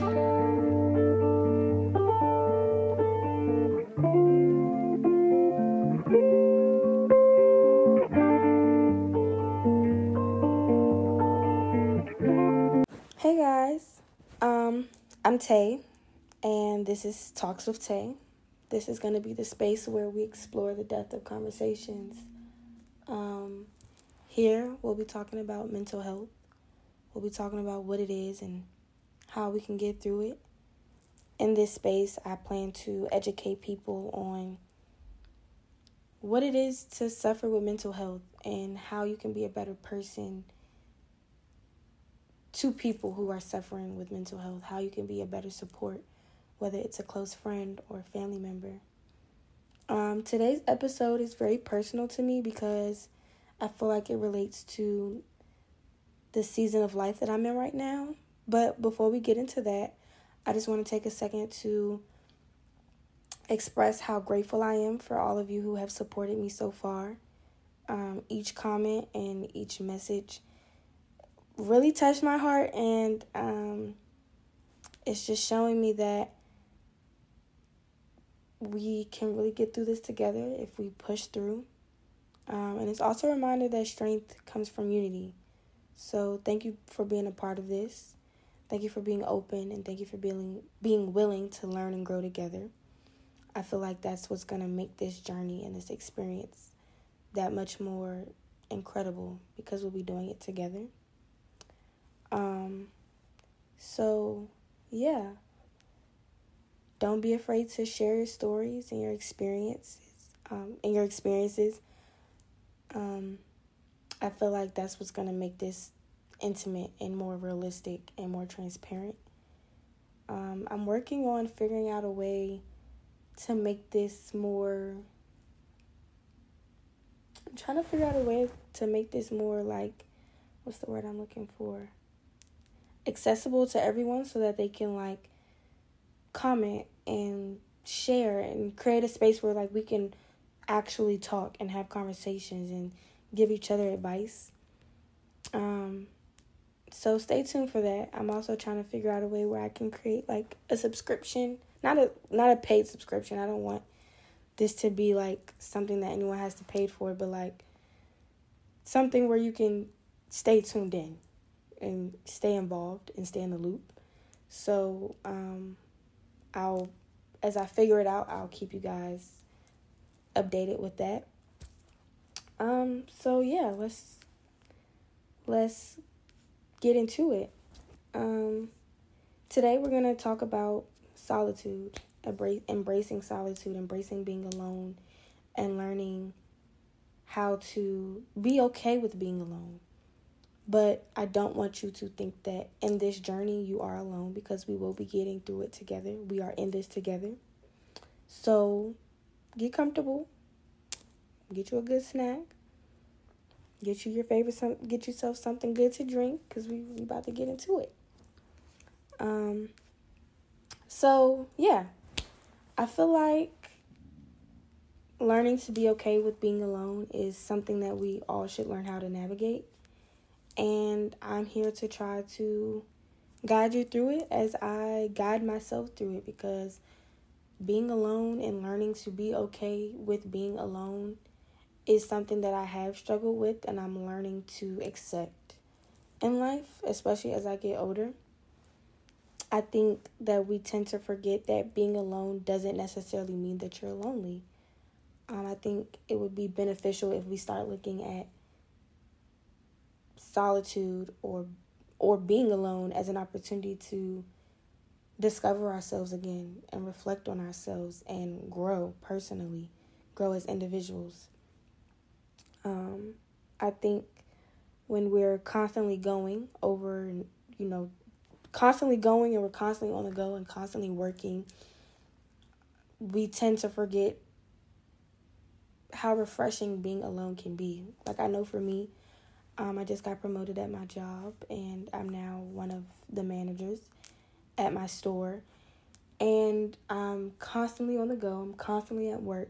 Hey guys, um, I'm Tay, and this is Talks with Tay. This is going to be the space where we explore the depth of conversations. Um, here, we'll be talking about mental health. We'll be talking about what it is and how we can get through it. In this space, I plan to educate people on what it is to suffer with mental health and how you can be a better person to people who are suffering with mental health, how you can be a better support, whether it's a close friend or family member. Um, today's episode is very personal to me because I feel like it relates to the season of life that I'm in right now. But before we get into that, I just want to take a second to express how grateful I am for all of you who have supported me so far. Um, each comment and each message really touched my heart, and um, it's just showing me that we can really get through this together if we push through. Um, and it's also a reminder that strength comes from unity. So thank you for being a part of this. Thank you for being open and thank you for being being willing to learn and grow together. I feel like that's what's going to make this journey and this experience that much more incredible because we'll be doing it together. Um, so, yeah. Don't be afraid to share your stories and your experiences. Um, and your experiences. Um, I feel like that's what's gonna make this intimate and more realistic and more transparent. Um, I'm working on figuring out a way to make this more. I'm trying to figure out a way to make this more like, what's the word I'm looking for? accessible to everyone so that they can like comment and share and create a space where like we can actually talk and have conversations and give each other advice. Um so stay tuned for that. I'm also trying to figure out a way where I can create like a subscription, not a not a paid subscription. I don't want this to be like something that anyone has to pay for, but like something where you can stay tuned in and stay involved and stay in the loop. So um, I'll, as I figure it out, I'll keep you guys updated with that. Um, so yeah, let's let's get into it. Um, today we're gonna talk about solitude, embracing solitude, embracing being alone, and learning how to be okay with being alone. But I don't want you to think that in this journey you are alone because we will be getting through it together. We are in this together. So get comfortable. Get you a good snack. Get you your favorite some get yourself something good to drink cuz we we about to get into it. Um so, yeah. I feel like learning to be okay with being alone is something that we all should learn how to navigate and I'm here to try to guide you through it as I guide myself through it because being alone and learning to be okay with being alone is something that I have struggled with and I'm learning to accept in life, especially as I get older. I think that we tend to forget that being alone doesn't necessarily mean that you're lonely. Um, I think it would be beneficial if we start looking at solitude or or being alone as an opportunity to discover ourselves again and reflect on ourselves and grow personally, grow as individuals. Um, I think when we're constantly going over, you know, constantly going and we're constantly on the go and constantly working, we tend to forget how refreshing being alone can be. Like, I know for me, um, I just got promoted at my job, and I'm now one of the managers at my store. And I'm constantly on the go, I'm constantly at work,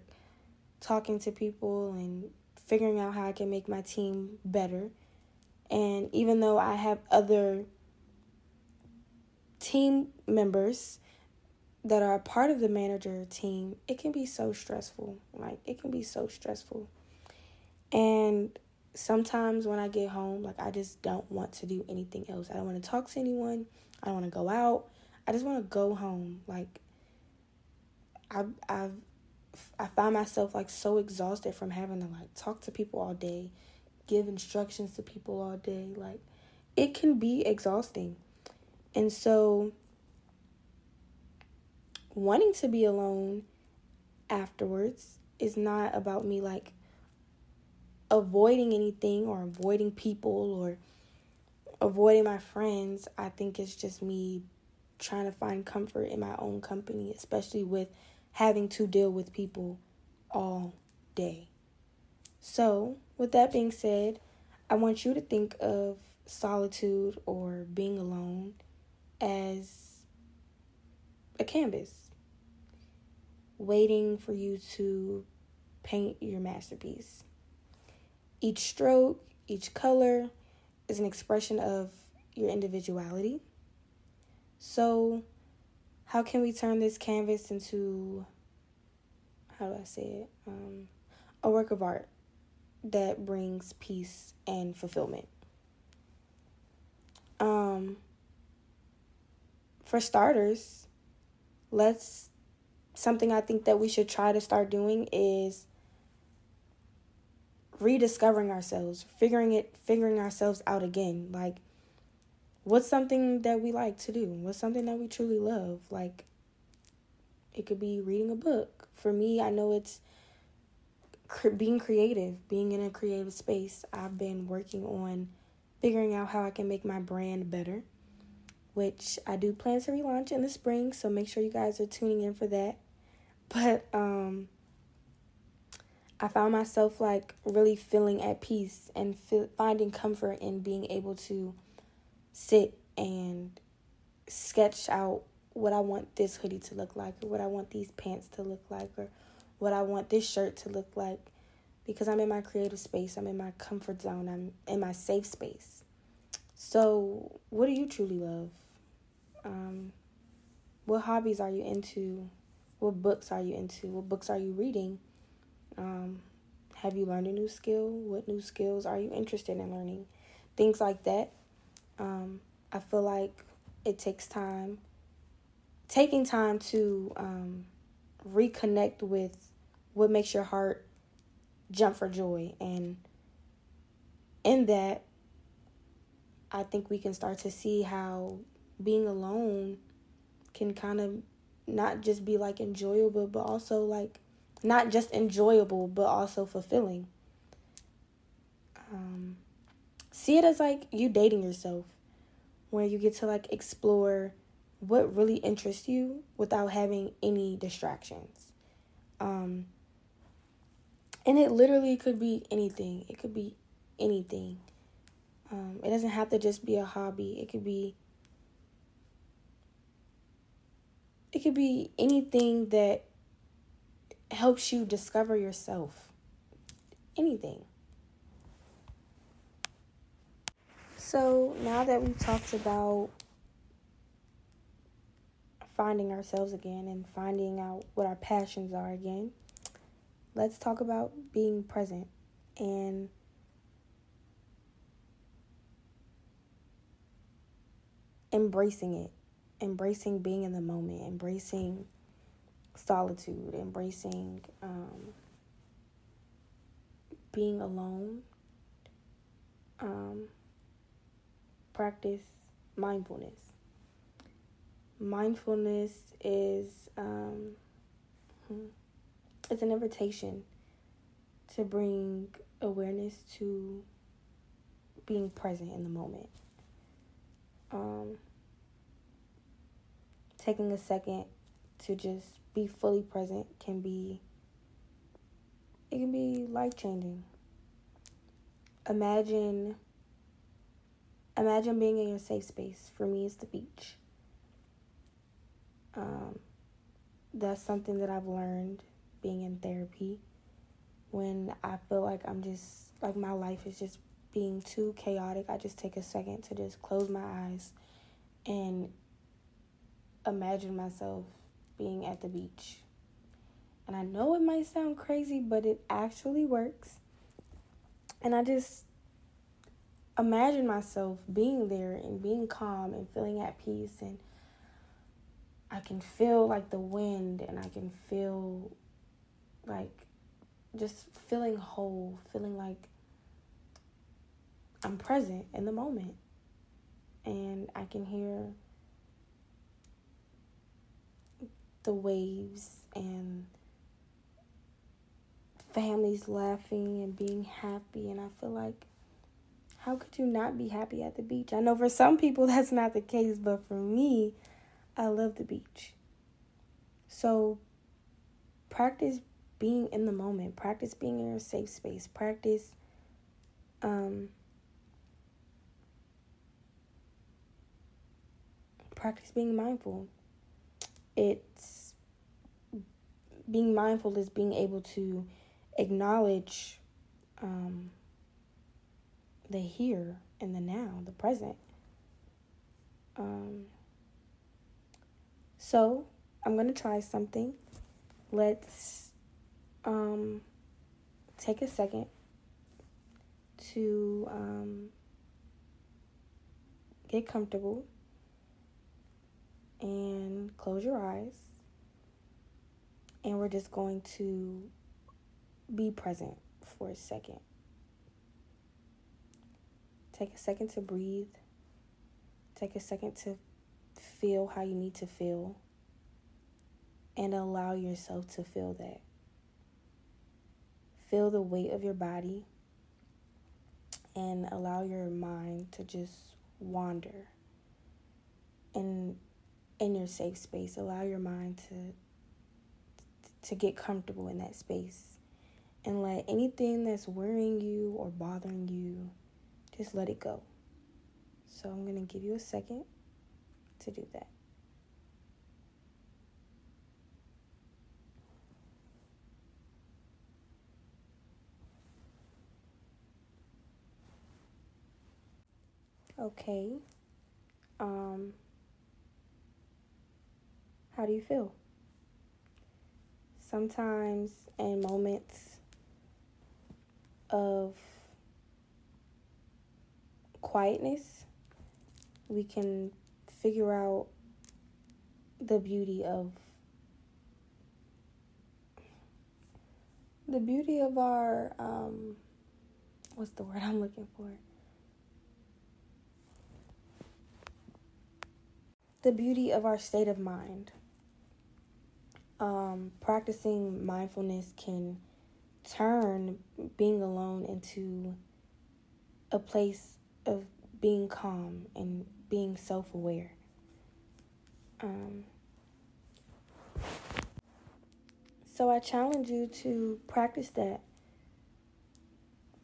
talking to people and figuring out how I can make my team better. And even though I have other team members that are a part of the manager team, it can be so stressful. Like it can be so stressful. And sometimes when I get home, like I just don't want to do anything else. I don't want to talk to anyone. I don't want to go out. I just want to go home. Like I I've I find myself like so exhausted from having to like talk to people all day, give instructions to people all day. Like it can be exhausting. And so wanting to be alone afterwards is not about me like avoiding anything or avoiding people or avoiding my friends. I think it's just me trying to find comfort in my own company, especially with having to deal with people all day. So, with that being said, I want you to think of solitude or being alone as a canvas waiting for you to paint your masterpiece. Each stroke, each color is an expression of your individuality. So, how can we turn this canvas into how do I say it? Um, a work of art that brings peace and fulfillment. Um, for starters, let's something I think that we should try to start doing is rediscovering ourselves, figuring it figuring ourselves out again. Like what's something that we like to do? What's something that we truly love? Like, it could be reading a book. For me, I know it's being creative, being in a creative space. I've been working on figuring out how I can make my brand better, which I do plan to relaunch in the spring. So make sure you guys are tuning in for that. But, um, I found myself like really feeling at peace and finding comfort in being able to sit and sketch out what I want this hoodie to look like, or what I want these pants to look like, or what I want this shirt to look like. Because I'm in my creative space, I'm in my comfort zone, I'm in my safe space. So, what do you truly love? Um, what hobbies are you into? What books are you into? What books are you reading? Um, have you learned a new skill? What new skills are you interested in learning? Things like that. Um, I feel like it takes time, taking time to um, reconnect with what makes your heart jump for joy. And in that, I think we can start to see how being alone can kind of not just be like enjoyable, but also like not just enjoyable, but also fulfilling. Um, see it as like you dating yourself, where you get to like explore what really interests you without having any distractions. Um, and it literally could be anything. It could be anything. Um, it doesn't have to just be a hobby. It could be it could be anything that helps you discover yourself. Anything. So now that we've talked about finding ourselves again and finding out what our passions are again, let's talk about being present and embracing it, embracing being in the moment, embracing solitude, embracing um, being alone. Um, practice mindfulness. Mindfulness is um, hmm, it's an invitation to bring awareness to being present in the moment. Um, taking a second to just be fully present can be it can be life changing. Imagine imagine being in your safe space. For me, it's the beach. Um, that's something that I've learned being in therapy. When I feel like I'm just, like my life is just being too chaotic, I just take a second to just close my eyes and imagine myself being at the beach. And I know it might sound crazy, but it actually works. And I just imagine myself being there and being calm and feeling at peace and I can feel like the wind and I can feel like just feeling whole, feeling like I'm present in the moment. And I can hear the waves and families laughing and being happy. And I feel like, how could you not be happy at the beach? I know for some people that's not the case, but for me, I love the beach. So practice being in the moment, practice being in a safe space, practice um, practice being mindful. It's being mindful is being able to acknowledge um, the here and the now, the present. Um, so I'm gonna try something. Let's um, take a second to um, get comfortable and close your eyes. And we're just going to be present for a second. Take a second to breathe. Take a second to feel how you need to feel. And allow yourself to feel that. Feel the weight of your body. And allow your mind to just wander. And in your safe space, allow your mind to to get comfortable in that space and let anything that's worrying you or bothering you, just let it go. So I'm going to give you a second to do that. Okay. Um how do you feel? Sometimes in moments of quietness, we can figure out the beauty of the beauty of our um what's the word I'm looking for? The beauty of our state of mind. Um, practicing mindfulness can turn being alone into a place of being calm and being self aware. Um, so I challenge you to practice that.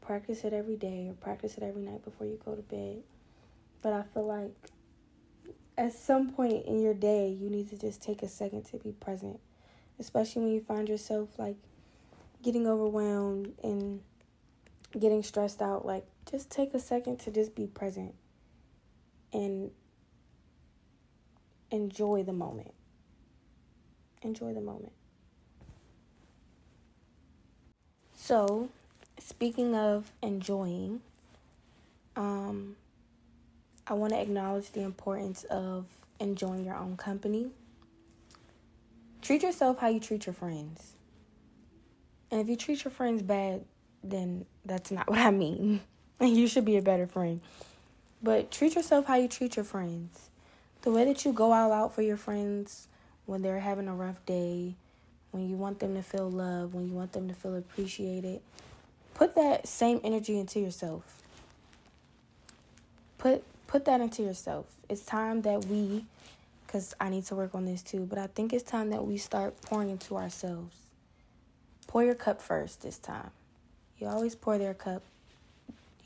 Practice it every day or practice it every night before you go to bed. But I feel like at some point in your day, you need to just take a second to be present, especially when you find yourself like getting overwhelmed and getting stressed out, like just take a second to just be present and enjoy the moment. Enjoy the moment. So, speaking of enjoying, um, I want to acknowledge the importance of enjoying your own company. Treat yourself how you treat your friends. And if you treat your friends bad, then that's not what I mean. You should be a better friend. But treat yourself how you treat your friends. The way that you go all out for your friends when they're having a rough day, when you want them to feel love, when you want them to feel appreciated, put that same energy into yourself. Put put that into yourself. It's time that we cuz I need to work on this too, but I think it's time that we start pouring into ourselves. Pour your cup first this time. You always pour their cup.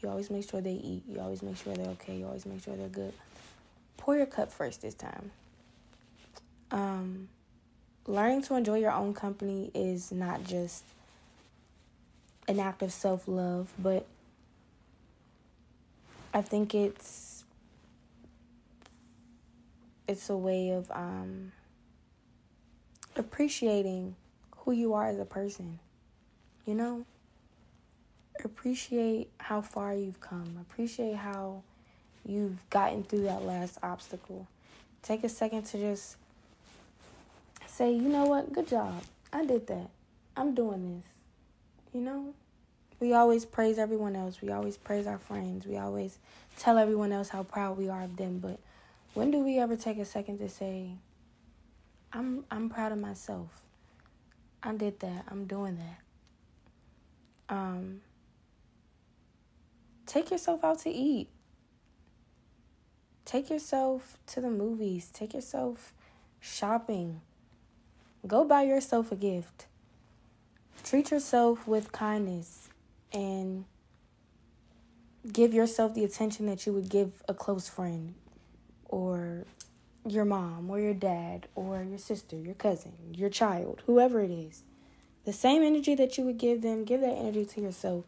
You always make sure they eat. You always make sure they're okay. You always make sure they're good. Pour your cup first this time. Um, learning to enjoy your own company is not just an act of self love, but I think it's it's a way of um, appreciating who you are as a person. You know? Appreciate how far you've come. Appreciate how you've gotten through that last obstacle. Take a second to just say, you know what? Good job. I did that. I'm doing this. You know? We always praise everyone else. We always praise our friends. We always tell everyone else how proud we are of them. But when do we ever take a second to say, I'm I'm proud of myself. I did that. I'm doing that. Um take yourself out to eat. Take yourself to the movies. Take yourself shopping. Go buy yourself a gift. Treat yourself with kindness and give yourself the attention that you would give a close friend or your mom or your dad or your sister, your cousin, your child, whoever it is. The same energy that you would give them, give that energy to yourself.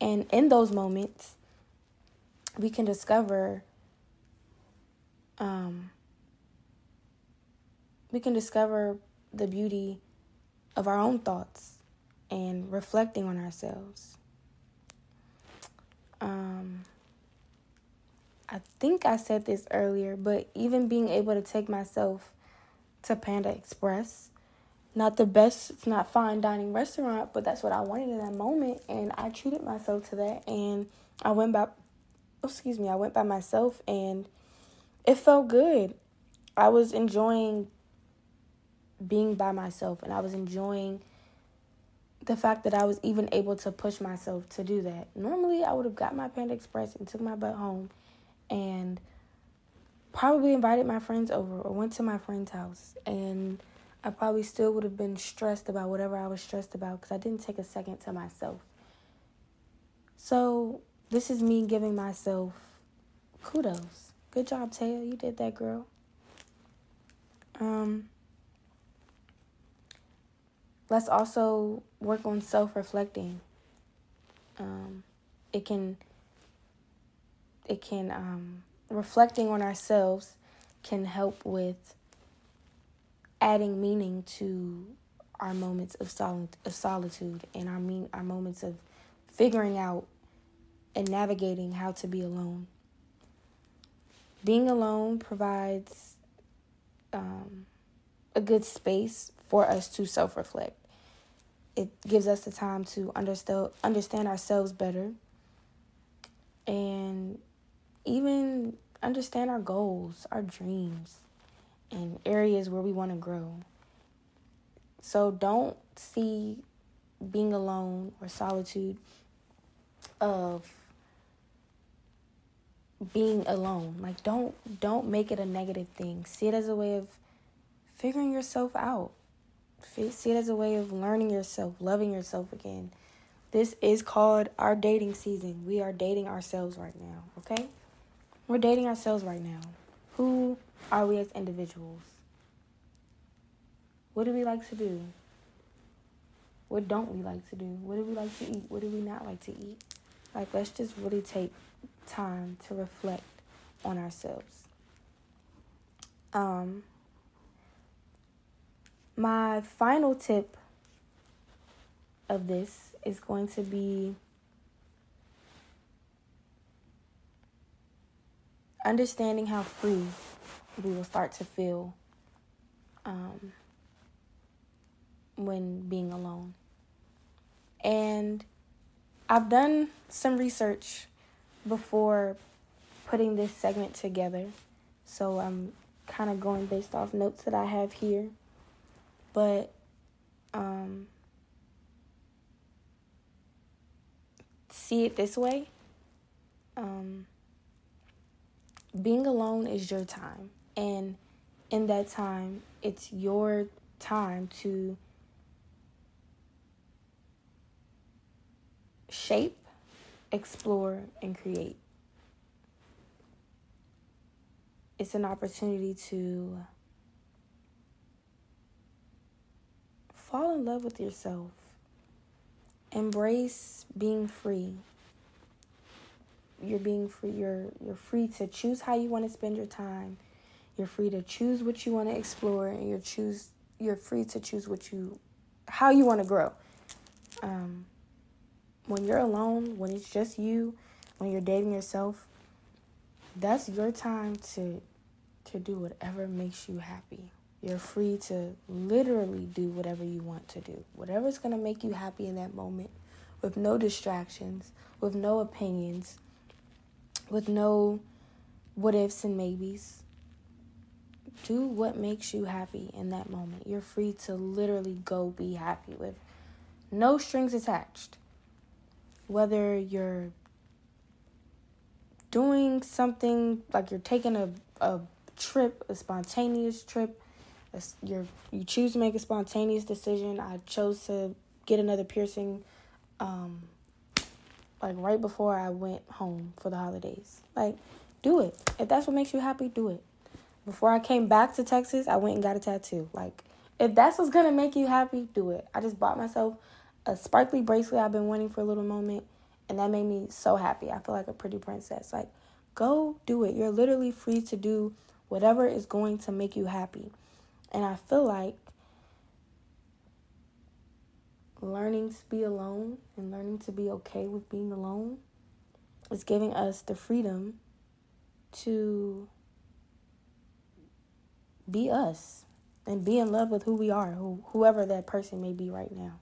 And in those moments, we can discover um, we can discover the beauty of our own thoughts and reflecting on ourselves. Um, I think I said this earlier, but even being able to take myself to Panda Express, not the best, it's not fine dining restaurant, but that's what I wanted in that moment, and I treated myself to that, and I went by, excuse me, I went by myself, and it felt good. I was enjoying being by myself, and I was enjoying the fact that I was even able to push myself to do that. Normally, I would have got my Panda Express and took my butt home and probably invited my friends over or went to my friend's house. And I probably still would have been stressed about whatever I was stressed about because I didn't take a second to myself. So, this is me giving myself kudos. Good job, Taya. You did that, girl. Um, let's also work on self reflecting. Um, it can, it can, um, reflecting on ourselves can help with adding meaning to our moments of sol- of solitude and our mean our moments of figuring out and navigating how to be alone. Being alone provides um, a good space for us to self reflect it gives us the time to understand understand ourselves better and even understand our goals, our dreams, and areas where we want to grow. So don't see being alone or solitude of being alone. Like don't don't make it a negative thing. See it as a way of figuring yourself out see it as a way of learning yourself, loving yourself again. This is called our dating season. We are dating ourselves right now, okay? We're dating ourselves right now. Who are we as individuals? What do we like to do? What don't we like to do? What do we like to eat? What do we not like to eat? Like, let's just really take time to reflect on ourselves. Um, my final tip of this is going to be understanding how free we will start to feel um, when being alone. And I've done some research before putting this segment together. So I'm kind of going based off notes that I have here. But um, see it this way um, being alone is your time. And in that time, it's your time to shape, explore, and create. It's an opportunity to fall in love with yourself. Embrace being free. You're being free. You're you're free to choose how you want to spend your time. You're free to choose what you want to explore, and you're choose you're free to choose what you how you want to grow. Um, when you're alone, when it's just you, when you're dating yourself, that's your time to to do whatever makes you happy. You're free to literally do whatever you want to do. Whatever's going to make you happy in that moment with no distractions, with no opinions, with no what ifs and maybes. Do what makes you happy in that moment. You're free to literally go be happy with no strings attached. Whether you're doing something like you're taking a, a trip, a spontaneous trip, you're, you choose to make a spontaneous decision. I chose to get another piercing um, like right before I went home for the holidays. Like, do it. If that's what makes you happy, do it. Before I came back to Texas, I went and got a tattoo. Like, if that's what's gonna make you happy, do it. I just bought myself a sparkly bracelet I've been wanting for a little moment, and that made me so happy. I feel like a pretty princess. Like, go do it. You're literally free to do whatever is going to make you happy. And I feel like learning to be alone and learning to be okay with being alone is giving us the freedom to be us and be in love with who we are, who, whoever that person may be right now.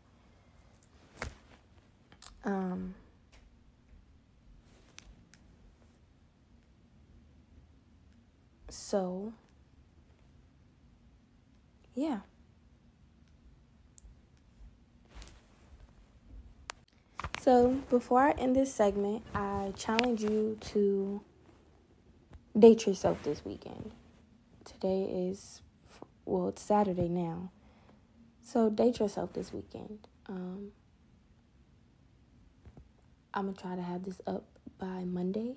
Um, so, yeah. So, before I end this segment, I challenge you to date yourself this weekend. Today is, well, it's Saturday now. So, date yourself this weekend. Um, I'm going to try to have this up by Monday.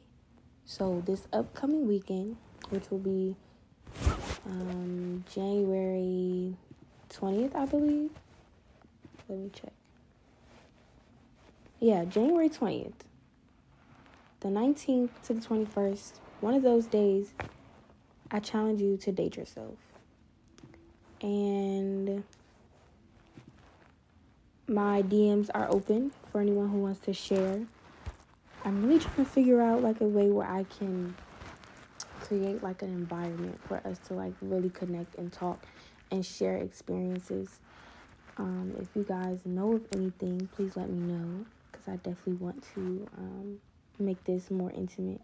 So, this upcoming weekend, which will be um, January 20th, I believe. Let me check yeah, January 20th, the 19th to the 21st, one of those days, I challenge you to date yourself. And my DMs are open for anyone who wants to share. I'm really trying to figure out like a way where I can create like an environment for us to like really connect and talk and share experiences. Um, if you guys know of anything, please let me know because I definitely want to um, make this more intimate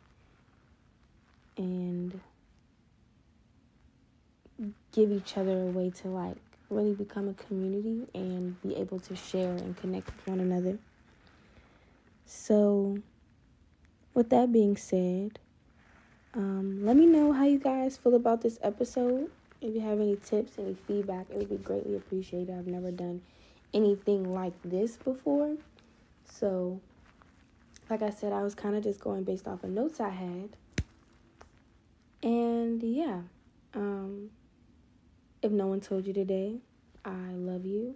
and give each other a way to like really become a community and be able to share and connect with one another. So, with that being said, um, let me know how you guys feel about this episode. If you have any tips, any feedback, it would be greatly appreciated. I've never done anything like this before. So, like I said, I was kind of just going based off of notes I had. And yeah, um, if no one told you today, I love you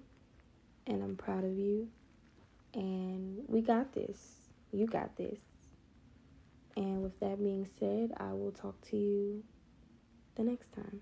and I'm proud of you. And we got this. You got this. And with that being said, I will talk to you the next time.